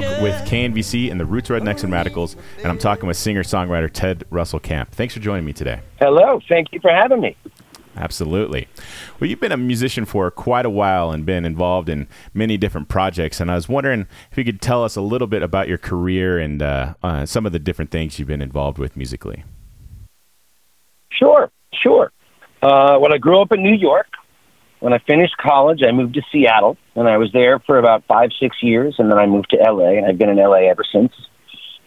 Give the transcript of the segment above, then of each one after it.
With KNVC and the Roots Rednecks and Radicals, and I'm talking with singer-songwriter Ted Russell Kamp. Thanks for joining me today. Hello, thank you for having me. Absolutely. Well, you've been a musician for quite a while and been involved in many different projects, and I was wondering if you could tell us a little bit about your career and uh, uh, some of the different things you've been involved with musically. Sure, sure. Uh, when I grew up in New York, when I finished college, I moved to Seattle, and I was there for about five, six years, and then I moved to LA, and I've been in LA ever since.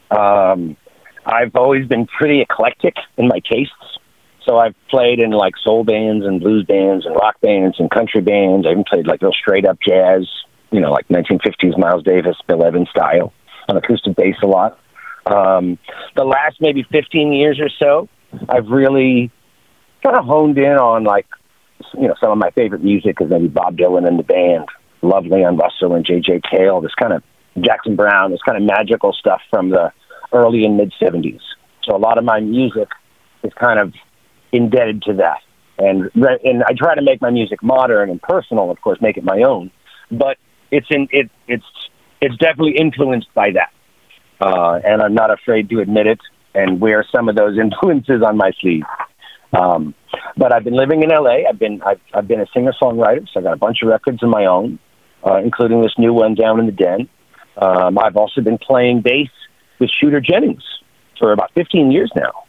Um, I've always been pretty eclectic in my tastes. So I've played in like soul bands and blues bands and rock bands and country bands. I even played like real straight up jazz, you know, like 1950s Miles Davis, Bill Evans style on acoustic bass a lot. Um, the last maybe 15 years or so, I've really kind of honed in on like, you know, some of my favorite music is maybe Bob Dylan and the band, Love Leon Russell and J.J. Cale, this kind of Jackson Browne, this kind of magical stuff from the early and mid 70s. So a lot of my music is kind of indebted to that. And and I try to make my music modern and personal, of course, make it my own. But it's in it it's it's definitely influenced by that, uh, and I'm not afraid to admit it and wear some of those influences on my sleeve. Um, but I've been living in LA. I've been I've, I've been a singer songwriter, so I got a bunch of records of my own, uh, including this new one down in the den. Um, I've also been playing bass with Shooter Jennings for about 15 years now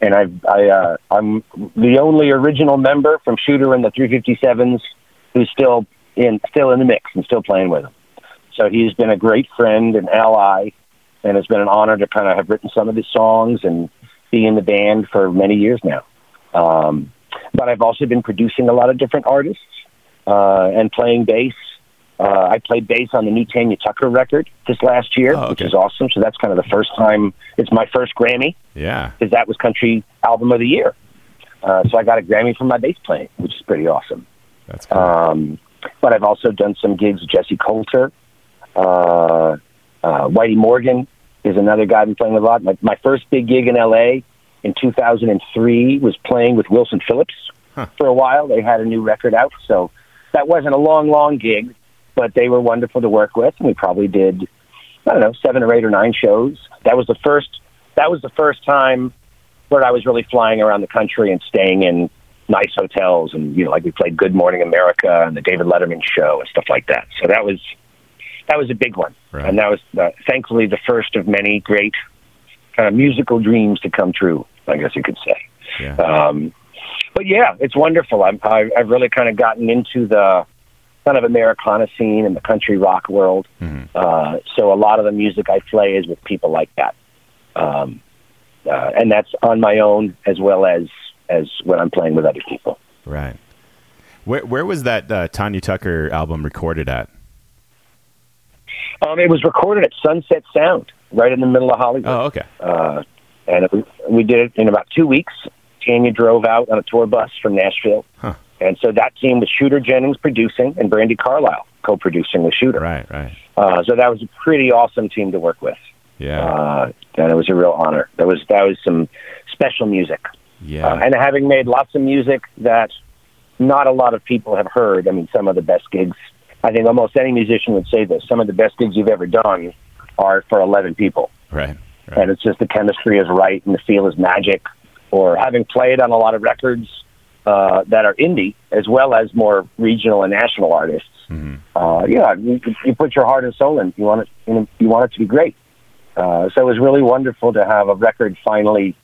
and I've, I, uh, I'm the only original member from Shooter and the 357s who's still in, still in the mix and still playing with him. So he's been a great friend and ally, and it's been an honor to kind of have written some of his songs and be in the band for many years now. Um, but I've also been producing a lot of different artists uh, and playing bass uh, I played bass on the new Tanya Tucker record this last year, oh, okay. which is awesome. So that's kind of the first time. It's my first Grammy. Yeah, because that was Country Album of the Year. Uh, so I got a Grammy for my bass playing, which is pretty awesome. That's cool. Um, but I've also done some gigs. Jessi Colter, uh, uh, Whitey Morgan is another guy I've been playing a lot. My, my first big gig in LA in 2003 was playing with Wilson Phillips huh. for a while. They had a new record out, so that wasn't a long, long gig but they were wonderful to work with, and we probably did I don't know seven or eight or nine shows. That was the first. That was the first time where I was really flying around the country and staying in nice hotels, and you know, like we played Good Morning America and the David Letterman show and stuff like that. So that was that was a big one, right. and that was uh, thankfully the first of many great kind of musical dreams to come true. I guess you could say. Yeah. Um, but yeah, it's wonderful. I'm, I, I've really kind of gotten into the kind of Americana scene and the country rock world. Mm-hmm. Uh, so a lot of the music I play is with people like that, um, uh, and that's on my own as well as as when I'm playing with other people. Right. Where where was that uh, Tanya Tucker album recorded at? Um, it was recorded at Sunset Sound, right in the middle of Hollywood. Oh, okay. Uh, and it, we did it in about two weeks. Tanya drove out on a tour bus from Nashville. Huh. And so that team was Shooter Jennings producing and Brandi Carlile co-producing with Shooter. Right, right. Uh, so that was a pretty awesome team to work with. Yeah. Uh, and it was a real honor. That was that was some special music. Yeah. Uh, and having made lots of music that not a lot of people have heard. I mean, some of the best gigs. I think almost any musician would say this. Some of the best gigs you've ever done are for 11 people. Right. right. And it's just the chemistry is right and the feel is magic. Or having played on a lot of records uh, that are indie as well as more regional and national artists. Mm-hmm. Uh, yeah, you, you put your heart and soul in. You want it. You, know, you want it to be great. Uh, so it was really wonderful to have a record finally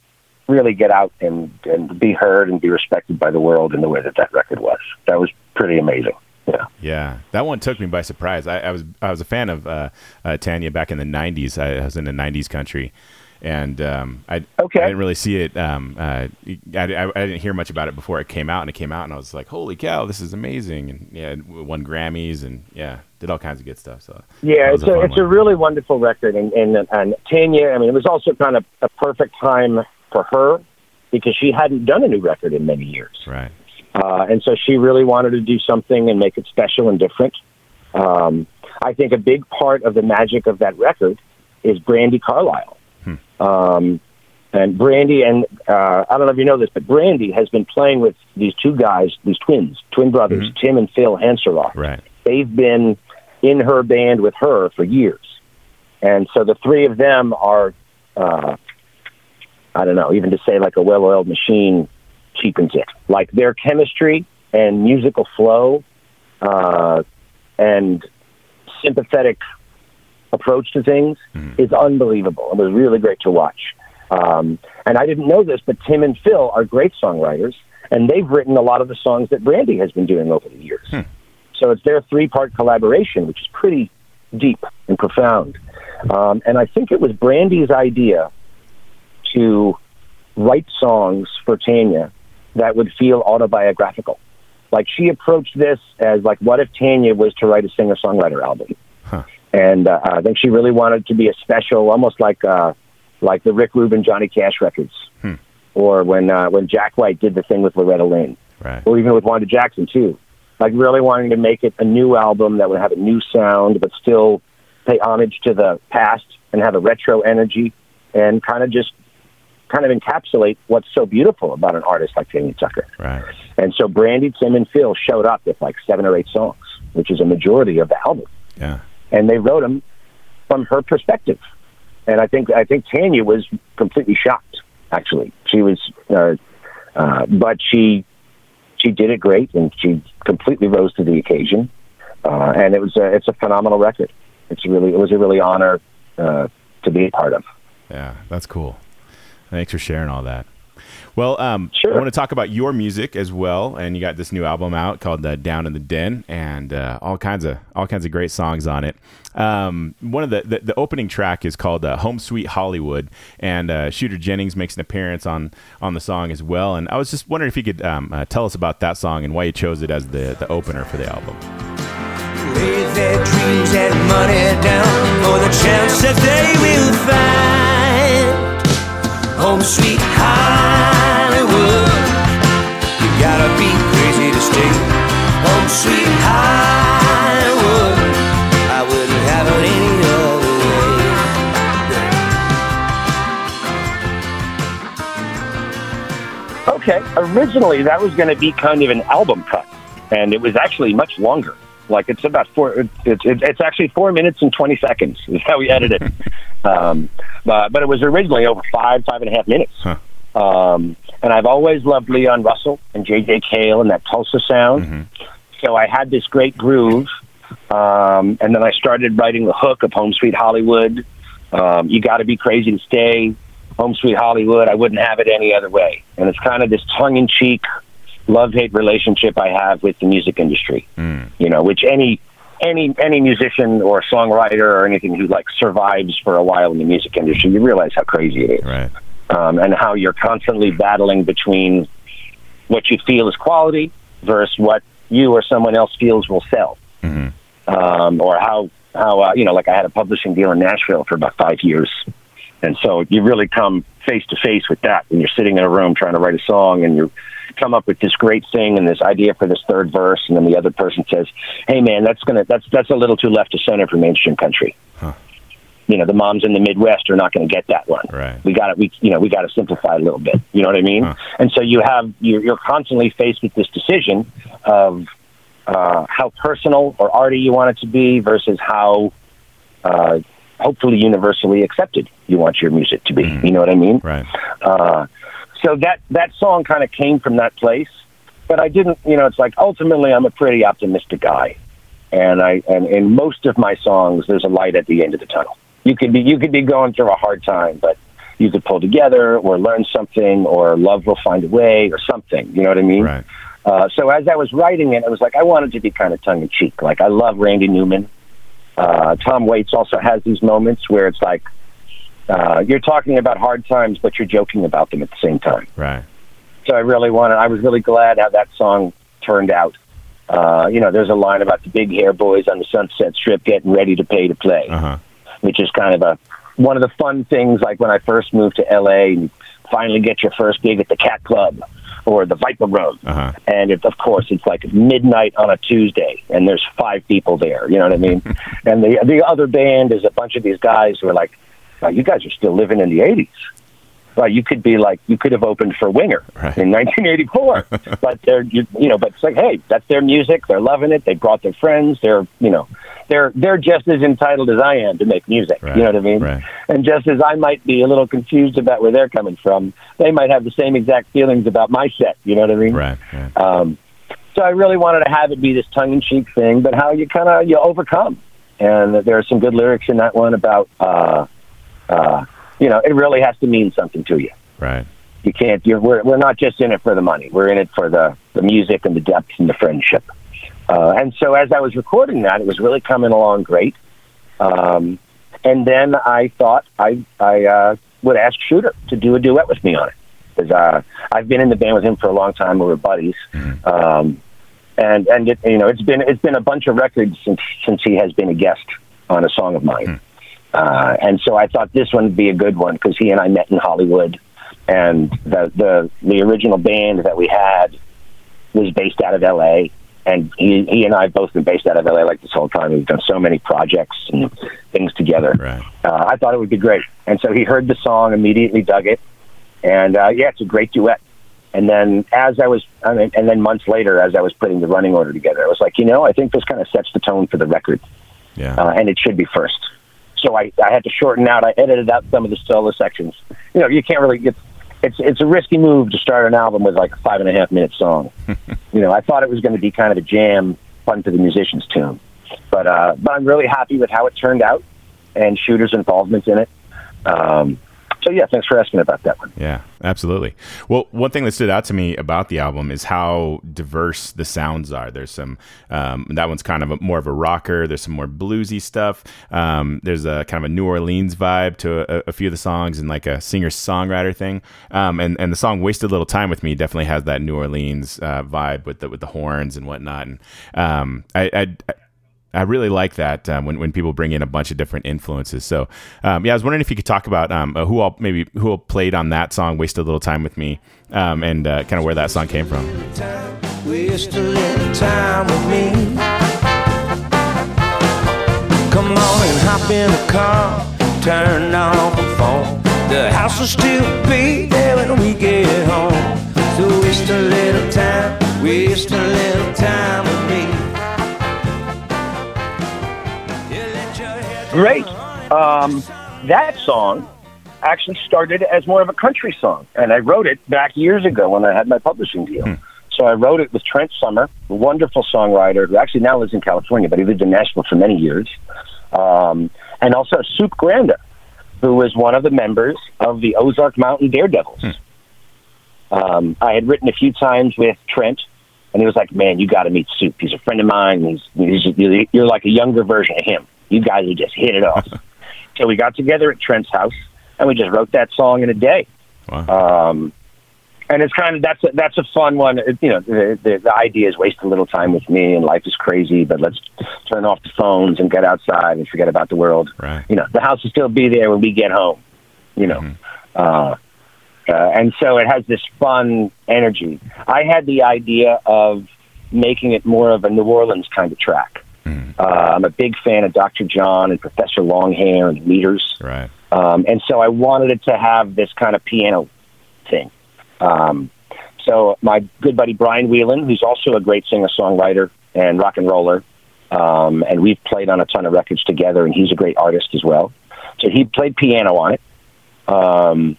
really get out and, and be heard and be respected by the world in the way that that record was. That was pretty amazing. Yeah. Yeah, that one took me by surprise. I, I was I was a fan of uh, uh, Tanya back in the '90s. I, I was in the '90s country, and um, I, okay. I didn't really see it. Um, uh, I, I, I, didn't hear much about it before it came out, and it came out, and I was like, "Holy cow, this is amazing!" And yeah, won Grammys, and yeah, did all kinds of good stuff. So yeah, it's a, a it's one. a really wonderful record, and, and and Tanya. I mean, it was also kind of a perfect time for her because she hadn't done a new record in many years, right? Uh, and so she really wanted to do something and make it special and different. Um, I think a big part of the magic of that record is Brandi Carlile um, and Brandi, and uh, I don't know if you know this, but Brandi has been playing with these two guys, these twins, twin brothers, mm-hmm. Tim and Phil Hanseroth. Right. They've been in her band with her for years. And so the three of them are, uh, I don't know, even to say like a well-oiled machine cheapens it. Like their chemistry and musical flow uh, and sympathetic approach to things Mhm. is unbelievable. It was really great to watch. Um, and I didn't know this, but Tim and Phil are great songwriters, and they've written a lot of the songs that Brandi has been doing over the years. Hmm. So it's their three-part collaboration, which is pretty deep and profound. Um, and I think it was Brandi's idea to write songs for Tanya that would feel autobiographical. Like she approached this as like, what if Tanya was to write a singer-songwriter album? Huh. And uh, I think she really wanted to be a special, almost like uh, like the Rick Rubin, Johnny Cash records, Hmm. or when uh, when Jack White did the thing with Loretta Lynn Right. or even with Wanda Jackson too. Like really wanting to make it a new album that would have a new sound, but still pay homage to the past and have a retro energy, and kind of just kind of encapsulate what's so beautiful about an artist like Tanya Tucker. Right. And so Brandi, Tim, and Phil showed up with like seven or eight songs, which is a majority of the album, Yeah. and they wrote them from her perspective. And I think I think Tanya was completely shocked. Actually, she was, uh, uh, but she she did it great, and she completely rose to the occasion. Uh, and it was a, it's a phenomenal record. It's really it was a really honor uh, to be a part of. Yeah, that's cool. Thanks for sharing all that. Well, um, Sure. I want to talk about your music as well, and you got this new album out called uh, "Down in the Den," and uh, all kinds of all kinds of great songs on it. Um, one of the, the the opening track is called uh, "Home Sweet Hollywood," and uh, Shooter Jennings makes an appearance on on the song as well. And I was just wondering if you could um, uh, tell us about that song and why you chose it as the the opener for the album. Lay their dreams and money down for the chance that they will find home sweet Hollywood. You gotta be crazy to stay home sweet Hollywood. I wouldn't have it any other way. Okay. Originally, that was going to be kind of an album cut, and it was actually much longer. Like it's about four. It's it's, it's actually four minutes and twenty seconds is how we edited it. um, but but it was originally over five five and a half minutes. Huh. Um, and I've always loved Leon Russell and J.J. Cale and that Tulsa sound. Mhm. So I had this great groove, um, and then I started writing the hook of Home Sweet Hollywood. Um, you got to be crazy to stay. Home Sweet Hollywood. I wouldn't have it any other way. And it's kind of this tongue-in-cheek love-hate relationship I have with the music industry. Mm. You know, which any any any musician or songwriter or anything who like survives for a while in the music industry, you realize how crazy it is Right. um, and how you're constantly battling between what you feel is quality versus what you or someone else feels will sell, hmm um, or how how uh, you know, like I had a publishing deal in Nashville for about five years, and so you really come face to face with that when you're sitting in a room trying to write a song and you come up with this great thing and this idea for this third verse, and then the other person says, "Hey, man, that's gonna that's that's a little too left to center for mainstream country." Huh. You know, the moms in the Midwest are not going to get that one Right. we got to we you know we got to simplify a little bit you know what i mean Huh. and so you have you're, you're constantly faced with this decision of uh, how personal or arty you want it to be versus how uh, hopefully universally accepted you want your music to be Mhm. you know what i mean Right. uh, so that that song kind of came from that place, but I didn't. You know, it's like ultimately I'm a pretty optimistic guy, and I and in most of my songs there's a light at the end of the tunnel. You could be you could be going through a hard time, but you could pull together or learn something, or love will find a way, or something. You know what I mean? Right. Uh, so as I was writing it, I was like, I wanted to be kind of tongue in cheek. Like I love Randy Newman. Uh, Tom Waits also has these moments where it's like uh, you're talking about hard times, but you're joking about them at the same time. Right. So I really wanted. I was really glad how that song turned out. Uh, you know, there's a line about the big hair boys on the Sunset Strip getting ready to pay to play, Uh huh. which is kind of a one of the fun things. Like when I first moved to LA, and finally get your first gig at the Cat Club or the Viper Room, Uh huh. and it, of course it's like midnight on a Tuesday, and there's five people there. You know what I mean? and the the other band is a bunch of these guys who are like, "Wow, "You guys are still living in the '80s." well, you could be like you could have opened for Winger Right. in 1984, but they're you, you know, but it's like, hey, that's their music. They're loving it. They brought their friends. They're you know, they're they're just as entitled as I am to make music. Right. You know what I mean? Right. And just as I might be a little confused about where they're coming from, they might have the same exact feelings about my set. You know what I mean? Right. right. Um, so I really wanted to have it be this tongue-in-cheek thing, but how you kind of you overcome. And there are some good lyrics in that one about, uh, uh, you know, it really has to mean something to you. Right. You can't. You're, we're we're not just in it for the money. We're in it for the the music and the depth and the friendship. Uh, and so as I was recording that, it was really coming along great. Um, and then I thought I I uh, would ask Shooter to do a duet with me on it because uh, I've been in the band with him for a long time. We were buddies, um, and and it, you know it's been it's been a bunch of records since since he has been a guest on a song of mine. Uh, and so I thought this one would be a good one because he and I met in Hollywood, and the the the original band that we had was based out of L.A. And he he and I have both been based out of L.A. like this whole time. We've done so many projects and things together. Right. Uh, I thought it would be great, and so he heard the song, immediately dug it, and uh, yeah, it's a great duet. And then as I was, I mean, and then months later, as I was putting the running order together, I was like, you know, I think this kind of sets the tone for the record Yeah. uh, and it should be first. So I, I had to shorten out. I edited out some of the solo sections. You know, you can't really get. It's it's a risky move to start an album with like a five and a half minute song. you know, I thought it was going to be kind of a jam, fun for the musicians tune. But uh, but I'm really happy with how it turned out, and Shooter's involvement in it. Um, so yeah, thanks for asking about that one. Yeah, absolutely. Well, one thing that stood out to me about the album is how diverse the sounds are. There's some um, that one's kind of a, more of a rocker. There's some more bluesy stuff. Um, there's a kind of a New Orleans vibe to a, a few of the songs and like a singer songwriter thing. Um, and and the song "Wasted Little Time with Me" definitely has that New Orleans uh, vibe with the with the horns and whatnot. And um, I, I I really like that um, when when people bring in a bunch of different influences. So um, yeah, I was wondering if you could talk about um, who all maybe who all played on that song, "Waste a Little Time with Me," um, and uh, kind of where that song came from. Waste a little time with me. Come on and hop in the car, turn off the phone. The house will still be there when we get home. So waste a little time, waste a little time with me. Great. Um, that song actually started as more of a country song, and I wrote it back years ago when I had my publishing deal. So I wrote it with Trent Summar, a wonderful songwriter who actually now lives in California, but he lived in Nashville for many years, um, and also Supe Granda, who was one of the members of the Ozark Mountain Daredevils. Um, I had written a few times with Trent, and he was like, "Man, you got to meet Supe. He's a friend of mine. He's, he's you're like a younger version of him. You guys would just hit it off." so we got together at Trent's house, and we just wrote that song in a day. Wow. Um, and it's kind of that's a, that's a fun one. It, you know, the, the the idea is waste a little time with me, and life is crazy, but let's turn off the phones and get outside and forget about the world. Right. You know, the house will still be there when we get home. You know, uh, uh, and so it has this fun energy. I had the idea of making it more of a New Orleans kind of track. Uh, I'm a big fan of Dr. John and Professor Longhair and Meters. Right. Um, and so I wanted it to have this kind of piano thing. Um, so my good buddy Brian Whelan, who's also a great singer songwriter and rock and roller, um, and we've played on a ton of records together, and he's a great artist as well. So he played piano on it. Um,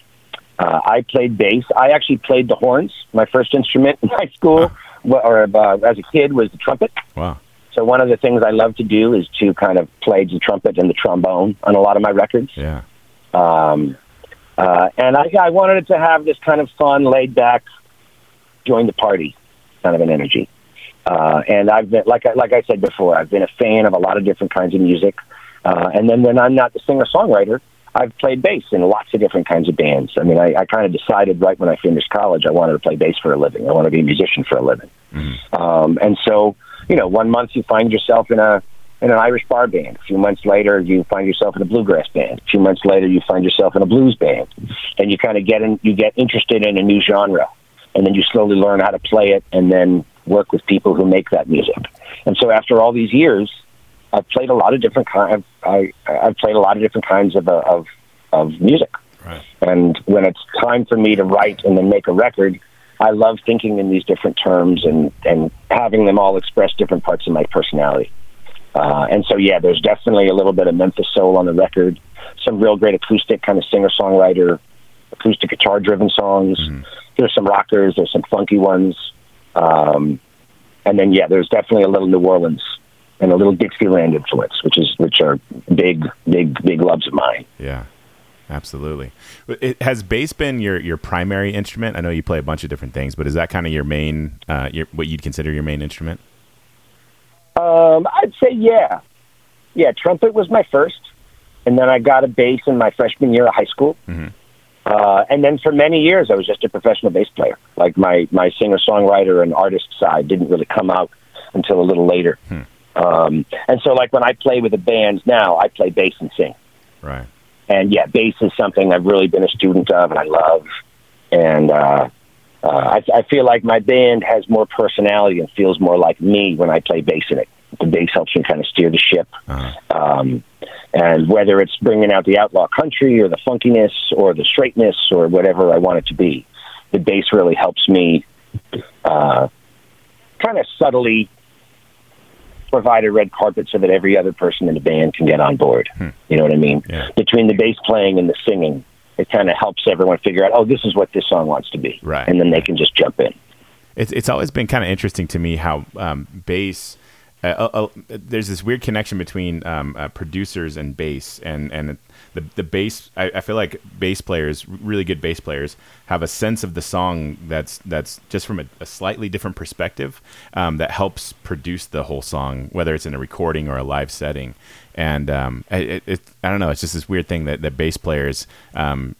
uh, I played bass. I actually played the horns. My first instrument in high school, or uh, as a kid, was the trumpet. Wow. So one of the things I love to do is to kind of play the trumpet and the trombone on a lot of my records. Yeah. Um, uh, and I, I wanted it to have this kind of fun, laid back, join the party kind of an energy. Uh, and I've been, like I, like I said before, I've been a fan of a lot of different kinds of music. Uh, and then when I'm not the singer songwriter, I've played bass in lots of different kinds of bands. I mean, I, I kind of decided right when I finished college I wanted to play bass for a living. I want to be a musician for a living. Um, and so, you know, one month you find yourself in a in an Irish bar band. A few months later, you find yourself in a bluegrass band. A few months later, you find yourself in a blues band, and you kind of get in, you get interested in a new genre, and then you slowly learn how to play it, and then work with people who make that music. And so, after all these years, I've played a lot of different kind. I I've played a lot of different kinds of uh, of of music. Right. And when it's time for me to write and then make a record, I love thinking in these different terms and, and having them all express different parts of my personality. Uh, and so, yeah, there's definitely a little bit of Memphis soul on the record. Some real great acoustic kind of singer songwriter, acoustic guitar driven songs. There's some rockers. There's some funky ones. Um, and then, yeah, there's definitely a little New Orleans and a little Dixieland influence, which is which are big, big, big loves of mine. Yeah, absolutely. It, has bass been your, your primary instrument? I know you play a bunch of different things, but is that kind of your main, uh, your, what you'd consider your main instrument? Um, I'd say yeah, yeah. Trumpet was my first, and then I got a bass in my freshman year of high school. Mhm. Uh, and then for many years, I was just a professional bass player. Like my my singer songwriter and artist side didn't really come out until a little later. Hmm. Um, and so, like when I play with the bands now, I play bass and sing. Right. And yeah, bass is something I've really been a student of, and I love. And uh, uh, I, I feel like my band has more personality and feels more like me when I play bass in it. The bass helps me kind of steer the ship. Uh-huh. Um, and whether it's bringing out the outlaw country or the funkiness or the straightness or whatever I want it to be, the bass really helps me uh, kind of subtly provide a red carpet so that every other person in the band can get on board. You know what I mean? Yeah. Between the bass playing and the singing, it kind of helps everyone figure out, oh, this is what this song wants to be. Right. And then they can just jump in. It's it's always been kind of interesting to me how um, bass. Uh, uh, uh, there's this weird connection between um, uh, producers and bass, and and the the bass. I, I feel like bass players, really good bass players, have a sense of the song that's that's just from a, a slightly different perspective um, that helps produce the whole song, whether it's in a recording or a live setting. And um, it, it, I don't know. It's just this weird thing that, that bass players um,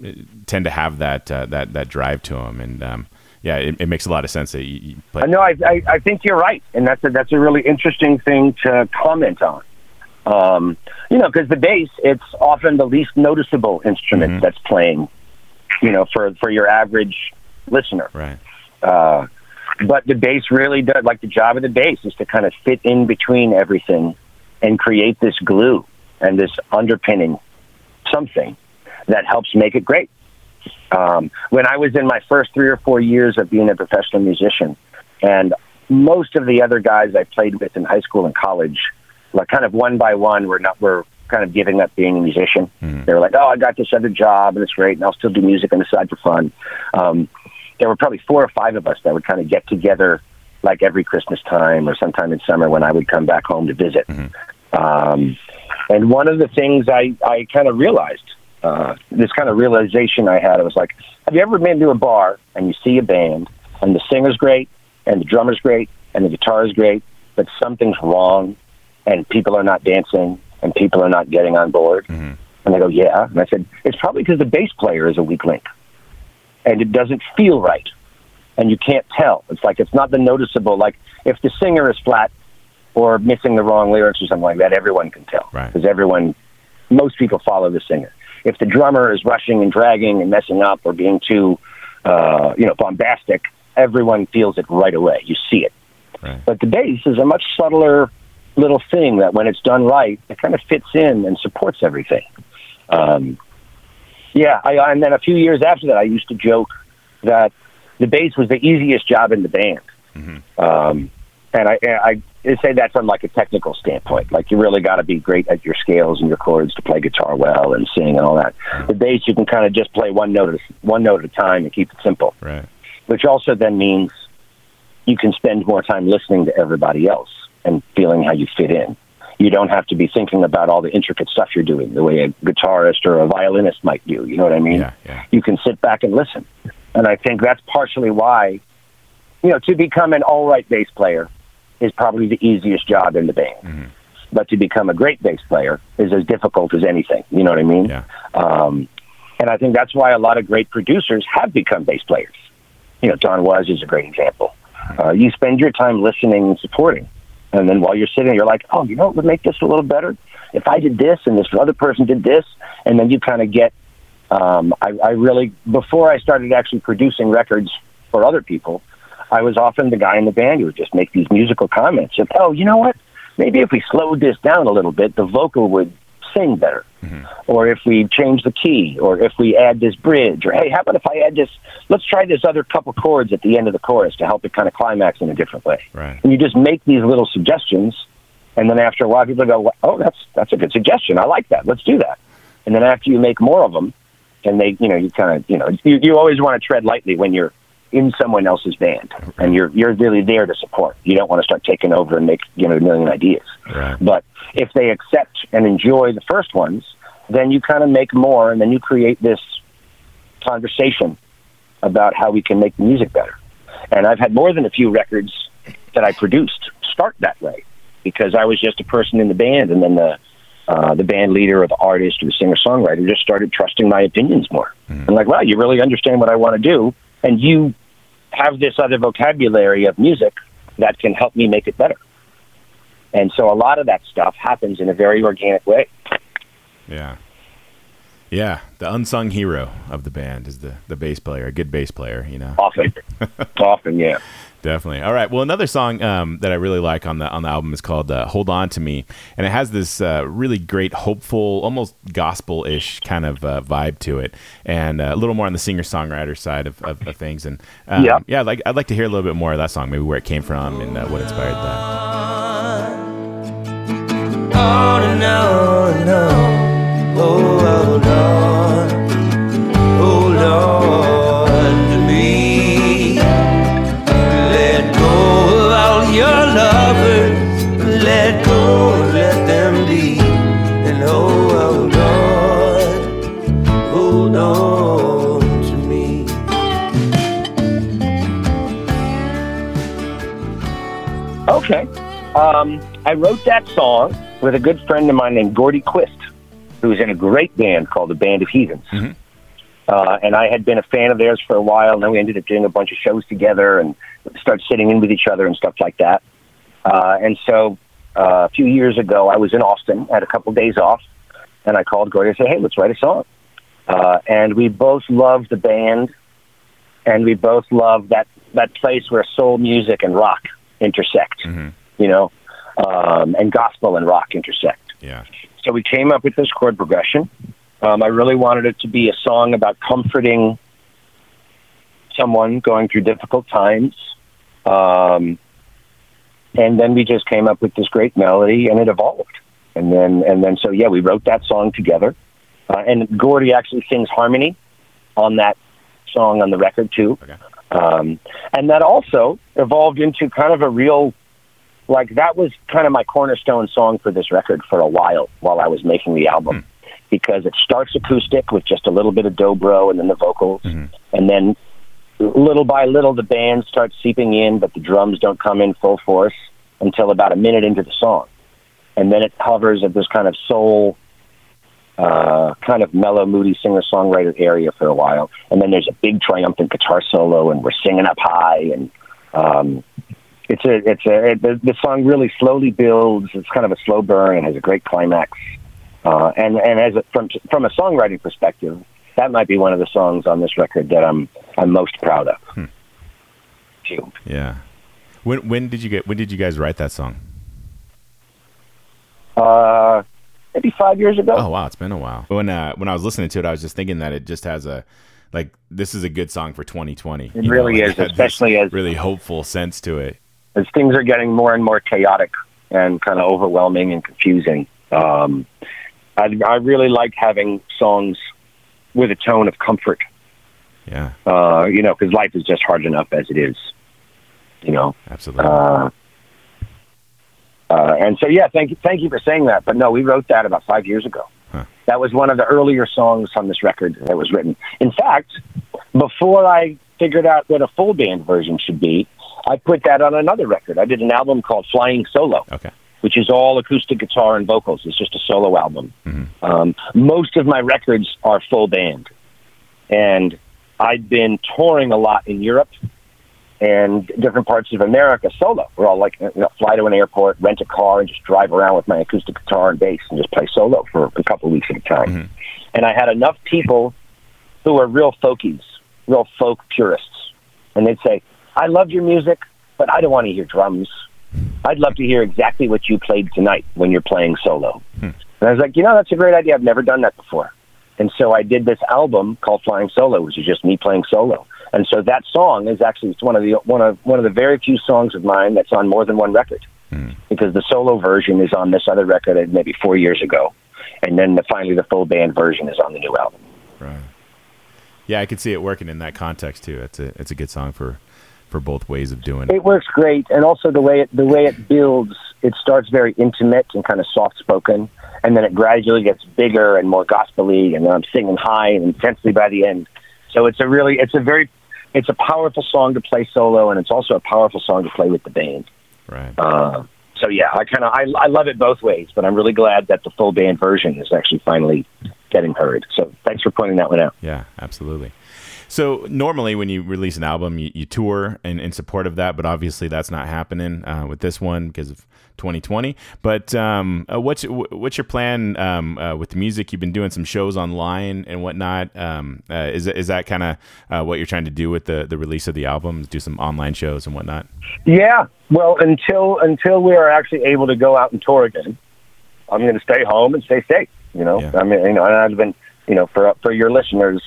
tend to have that uh, that that drive to them, and um, yeah, it, it makes a lot of sense that you, you play. I know. I, I, I think you're right, and that's a, that's a really interesting thing to comment on. Um, you know, because the bass, it's often the least noticeable instrument Mhm. that's playing. You know, for for your average listener. Right. Uh, but the bass really does, like the job of the bass is to kind of fit in between everything and create this glue and this underpinning something that helps make it great. Um, when I was in my first three or four years of being a professional musician, and most of the other guys I played with in high school and college, like kind of one by one, were not were kind of giving up being a musician. Mhm. They were like, "Oh, I got this other job and it's great, and I'll still do music on the side for fun." Um, there were probably four or five of us that would kind of get together like every Christmas time or sometime in summer when I would come back home to visit. Um, and one of the things I, I kind of realized, uh, this kind of realization I had, I was like, have you ever been to a bar and you see a band and the singer's great and the drummer's great and the guitar is great, but something's wrong and people are not dancing and people are not getting on board? Mhm. And they go, yeah. And I said, it's probably because the bass player is a weak link and it doesn't feel right. And you can't tell. It's like it's not the noticeable. Like if the singer is flat or missing the wrong lyrics or something like that, everyone can tell. Right. Because everyone, most people follow the singer. If the drummer is rushing and dragging and messing up or being too, uh, you know, bombastic, everyone feels it right away. You see it. Right. But the bass is a much subtler little thing that when it's done right, it kind of fits in and supports everything. Um, yeah, I, and then a few years after that, I used to joke that the bass was the easiest job in the band. Mhm. Um, and I, I, I say that from like a technical standpoint. Like you really got to be great at your scales and your chords to play guitar well and sing and all that. The bass, you can kind of just play one note, at a- one note at a time and keep it simple Right. which also then means you can spend more time listening to everybody else and feeling how you fit in. You don't have to be thinking about all the intricate stuff you're doing the way a guitarist or a violinist might do. You know what I mean? Yeah. Yeah. You can sit back and listen. And I think that's partially why, you know, to become an all right bass player is probably the easiest job in the band. Mhm. But to become a great bass player is as difficult as anything. You know what I mean? Yeah. Um, and I think that's why a lot of great producers have become bass players. You know, Don Was is a great example. Uh, you spend your time listening and supporting. And then while you're sitting, you're like, oh, you know what would make this a little better? If I did this and this other person did this. And then you kind of get, um, I, I really, before I started actually producing records for other people, I was often the guy in the band who would just make these musical comments of, oh, you know what? Maybe if we slowed this down a little bit, the vocal would sing better, mm-hmm. or if we change the key, or if we add this bridge, or hey, how about if I add this? Let's try this other couple chords at the end of the chorus to help it kind of climax in a different way. Right. And you just make these little suggestions, and then after a while, people go, "Oh, that's that's a good suggestion. I like that. Let's do that." And then after you make more of them, and they, you know, you kind of, you know, you, you always want to tread lightly when you're in someone else's band, and you're you're really there to support. You don't want to start taking over and make you know a million ideas. Right. But if they accept and enjoy the first ones, then you kind of make more, and then you create this conversation about how we can make the music better. And I've had more than a few records that I produced start that way because I was just a person in the band, and then the uh, the band leader or the artist or the singer songwriter just started trusting my opinions more. And like, wow, you really understand what I want to do, and you have this other vocabulary of music that can help me make it better. And so a lot of that stuff happens in a very organic way. Yeah. Yeah, the unsung hero of the band is the the bass player, a good bass player, you know. Often, often, yeah. Definitely. All right. Well, another song um, that I really like on the on the album is called uh, "Hold On to Me," and it has this uh, really great, hopeful, almost gospel-ish kind of uh, vibe to it, and uh, a little more on the singer-songwriter side of, of, of things. And um, Yeah. yeah, I'd like I'd like to hear a little bit more of that song, maybe where it came from and uh, what inspired that. On I wrote that song with a good friend of mine named Gordy Quist, who was in a great band called the Band of Heathens. Uh, and I had been a fan of theirs for a while, and then we ended up doing a bunch of shows together and started sitting in with each other and stuff like that. Uh, and so uh, a few years ago, I was in Austin, had a couple days off, and I called Gordy and said, hey, let's write a song. Uh, and we both loved the band, and we both loved that, that place where soul music and rock intersect, you know, um, and gospel and rock intersect. Yeah. So we came up with this chord progression. Um, I really wanted it to be a song about comforting someone going through difficult times. Um, and then we just came up with this great melody, and it evolved. And then, and then, so yeah, we wrote that song together. Uh, and Gordy actually sings harmony on that song on the record too. Okay. Um, and that also evolved into kind of a real, like that was kind of my cornerstone song for this record for a while while I was making the album, because it starts acoustic with just a little bit of dobro and then the vocals, and then little by little the band starts seeping in, but the drums don't come in full force until about a minute into the song, and then it hovers at this kind of soul uh, kind of mellow, moody singer songwriter area for a while, and then there's a big triumphant guitar solo, and we're singing up high, and um, it's a it's a it, the, the song really slowly builds. It's kind of a slow burn and has a great climax, uh, and and as a, from from a songwriting perspective, that might be one of the songs on this record that I'm I'm most proud of. Too. Yeah. When when did you get when did you guys write that song? Uh, maybe five years ago. Oh wow, it's been a while. When uh, when I was listening to it, I was just thinking that it just has a like this is a good song for 2020. It really is, it had this especially as- really hopeful sense to it. As things are getting more and more chaotic and kind of overwhelming and confusing. Um, I, I really like having songs with a tone of comfort, Yeah, uh, you know, because life is just hard enough as it is, you know. absolutely. Uh, uh, and so, yeah, thank you, thank you for saying that. But no, we wrote that about five years ago. Huh. That was one of the earlier songs on this record that was written. In fact, before I figured out what a full band version should be, I put that on another record. I did an album called Flying Solo, okay. which is all acoustic guitar and vocals. It's just a solo album. Um, most of my records are full band, and I'd been touring a lot in Europe and different parts of America solo. We're all like, you know, fly to an airport, rent a car, and just drive around with my acoustic guitar and bass and just play solo for a couple of weeks at a time. And I had enough people who were real folkies, real folk purists, and they'd say, "I love your music, but I don't want to hear drums. I'd love to hear exactly what you played tonight when you're playing solo." Hmm. And I was like, you know, that's a great idea. I've never done that before. And so I did this album called Flying Solo, which is just me playing solo. And so that song is actually it's one of the one of one of the very few songs of mine that's on more than one record. Hmm. Because the solo version is on this other record uh, maybe four years ago, and then the, finally the full band version is on the new album. Right. Yeah, I could see it working in that context too. It's a it's a good song for for both ways of doing it. It works great, and also the way it the way it builds. It starts very intimate and kind of soft spoken, and then it gradually gets bigger and more gospely, and then I'm singing high and intensely by the end. So it's a really it's a very it's a powerful song to play solo, and it's also a powerful song to play with the band. Right. Uh, so yeah, I kind of I, I love it both ways, but I'm really glad that the full band version is actually finally getting heard. So thanks for pointing that one out. Yeah, absolutely. So normally when you release an album, you, you tour in, in support of that, but obviously that's not happening uh, with this one because of 2020. But um, uh, what's what's your plan um, uh, with the music? You've been doing some shows online and whatnot. Um, uh, is is that kind of uh, what you're trying to do with the the release of the album? Do some online shows and whatnot? Yeah, well, until until we are actually able to go out and tour again, I'm going to stay home and stay safe. You know, Yeah. I mean, you know, and I've been, you know, for for your listeners,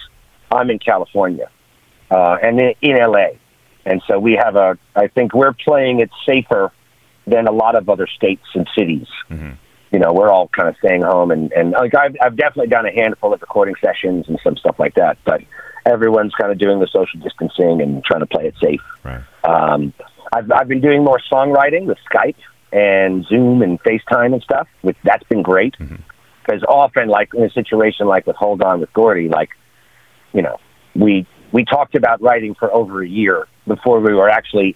I'm in California, uh, and in, in LA, and so we have a. I think we're playing it safer than a lot of other states and cities. You know, we're all kind of staying home, and and like I've I've definitely done a handful of recording sessions and some stuff like that, but everyone's kind of doing the social distancing and trying to play it safe. Right. Um, I've, I've been doing more songwriting with Skype and Zoom and FaceTime and stuff. Which that's been great because often, like in a situation like with Hold On with Gordy, like you know, we we talked about writing for over a year before we were actually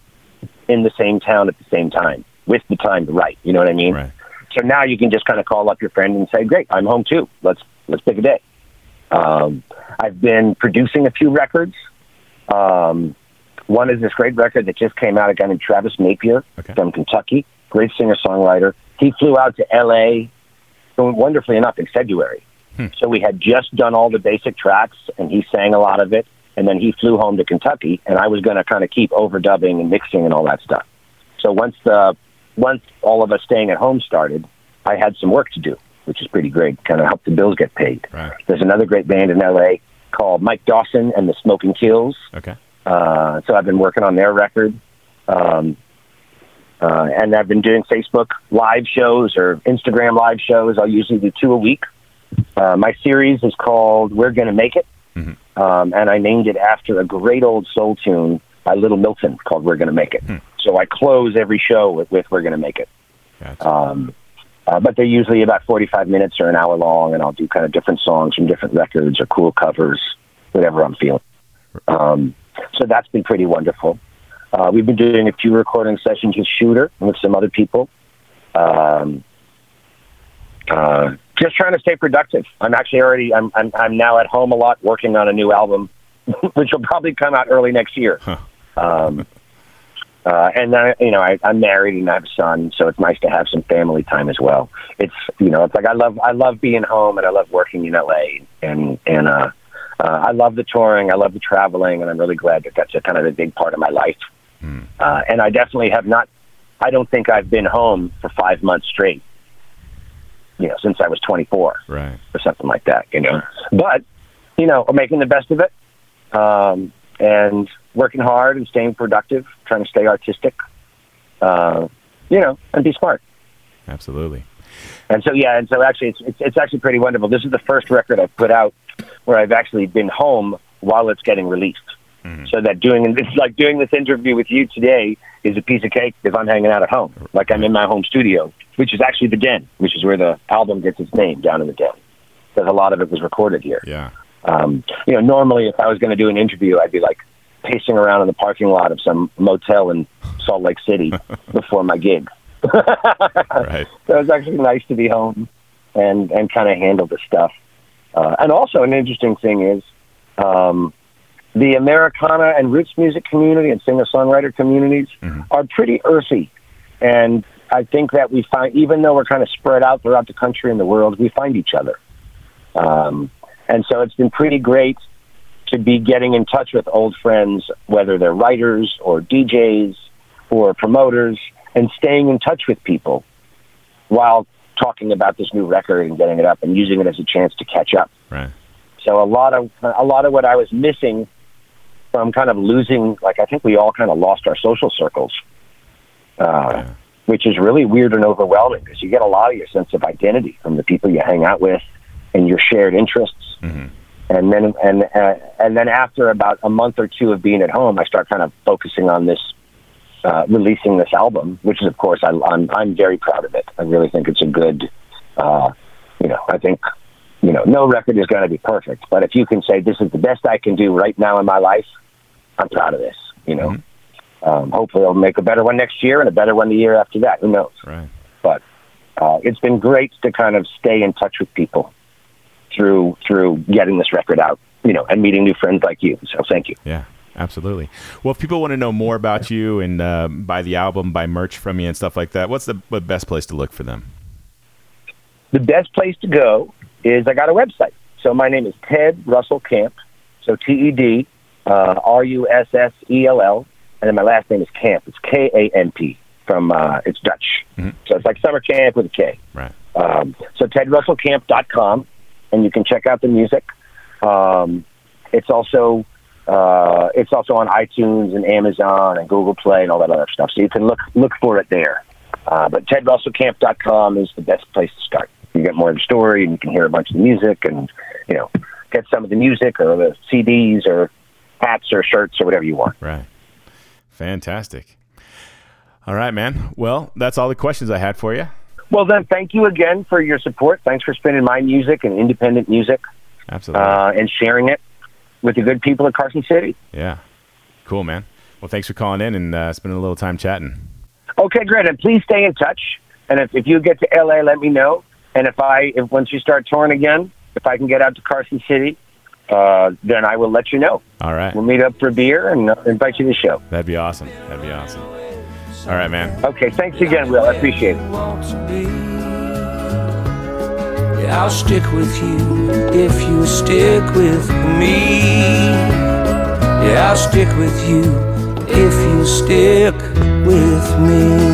in the same town at the same time with the time to write. You know what I mean? Right. So now you can just kind of call up your friend and say, "Great, I'm home too. Let's let's pick a day." Um, I've been producing a few records. Um, one is this great record that just came out. A guy named Travis Napier Okay. from Kentucky, great singer songwriter. He flew out to L.A. Wonderfully enough in February. So we had just done all the basic tracks, and he sang a lot of it. And then he flew home to Kentucky, and I was going to kind of keep overdubbing and mixing and all that stuff. So once the once all of us staying at home started, I had some work to do, which is pretty great. Kind of help the bills get paid. Right. There's another great band in LA called Mike Dawson and the Smoking Kills. Okay. Uh, so I've been working on their record. Um, uh, and I've been doing Facebook live shows or Instagram live shows. I'll usually do two a week. Uh, my series is called We're Gonna Make It. Um, and I named it after a great old soul tune by Little Milton called We're Gonna Make It. So I close every show with, with We're Gonna Make It. Gotcha. Um, uh, but they're usually about 45 minutes or an hour long, and I'll do kind of different songs from different records or cool covers, whatever I'm feeling. Um, so that's been pretty wonderful. Uh, we've been doing a few recording sessions with Shooter and with some other people. Um, uh, just trying to stay productive. I'm actually already. I'm, I'm I'm now at home a lot, working on a new album, which will probably come out early next year. Um, uh, and then you know I, I'm married and I have a son, so it's nice to have some family time as well. It's you know it's like I love I love being home and I love working in LA and and uh, uh, I love the touring, I love the traveling, and I'm really glad that that's a kind of a big part of my life. Uh, and I definitely have not. I don't think I've been home for five months straight. You know, since I was 24 Right. or something like that, you know. But, you know, I'm making the best of it um, and working hard and staying productive, trying to stay artistic, uh, you know, and be smart. Absolutely. And so, yeah, and so actually, it's, it's, it's actually pretty wonderful. This is the first record I've put out where I've actually been home while it's getting released. So that doing it's like doing this interview with you today is a piece of cake if I'm hanging out at home, like I'm in my home studio, which is actually the Den, which is where the album gets its name, down in the Den, because a lot of it was recorded here. Yeah. Um, you know, normally if I was going to do an interview, I'd be like pacing around in the parking lot of some motel in Salt Lake City before my gig. Right. So it's actually nice to be home and and kind of handle the stuff. Uh, and also, an interesting thing is um, the Americana and roots music community and singer songwriter communities are pretty earthy, and I think that we find even though we're kind of spread out throughout the country and the world, we find each other. Um, and so it's been pretty great to be getting in touch with old friends, whether they're writers or DJs or promoters, and staying in touch with people while talking about this new record and getting it up and using it as a chance to catch up. Right. So a lot of a lot of what I was missing from kind of losing, like I think we all kind of lost our social circles, uh, Yeah. Which is really weird and overwhelming because you get a lot of your sense of identity from the people you hang out with and your shared interests. Mhm. And then and uh, and then after about a month or two of being at home, I start kind of focusing on this. Uh, releasing this album, which is, of course, I, I'm I'm very proud of it. I really think it's a good, uh, you know, I think you know, no record is going to be perfect, but if you can say this is the best I can do right now in my life, I'm proud of this. You know, um, hopefully I'll make a better one next year and a better one the year after that. Who knows? Right. But uh, it's been great to kind of stay in touch with people through through getting this record out. You know, and meeting new friends like you. So thank you. Yeah. Absolutely. Well, if people want to know more about you and uh, buy the album, buy merch from you and stuff like that, what's the, best place to look for them? The best place to go is I got a website. So my name is Ted Russell Kamp. So T E D uh, R U S S E L L, and then my last name is Kamp. It's K A M P from uh, it's Dutch. Mhm. So it's like summer camp with a K. Right. Um, so tedrussellkamp.com, and you can check out the music. Um, it's also uh, it's also on iTunes and Amazon and Google Play and all that other stuff. So you can look look for it there. Uh, but tedrussellkamp.com is the best place to start. You get more of the story, and you can hear a bunch of the music, and you know, get some of the music or the CDs or hats or shirts or whatever you want. Right. Fantastic. All right, man. Well, that's all the questions I had for you. Well, then, thank you again for your support. Thanks for spinning my music and independent music Absolutely. uh, and sharing it with the good people of Carson City. yeah. Cool, man. Well, thanks for calling in and uh, spending a little time chatting. Okay, great. And please stay in touch. And if, if you get to LA, let me know. And if I, if once you start touring again, if I can get out to Carson City, uh, then I will let you know. All right. We'll meet up for beer and uh, invite you to the show. That'd be awesome. That'd be awesome. All right, man. Okay, thanks again, Will. I appreciate it. want to be. Yeah, I'll stick with you if you stick with me. Yeah, I'll stick with you if you stick with me.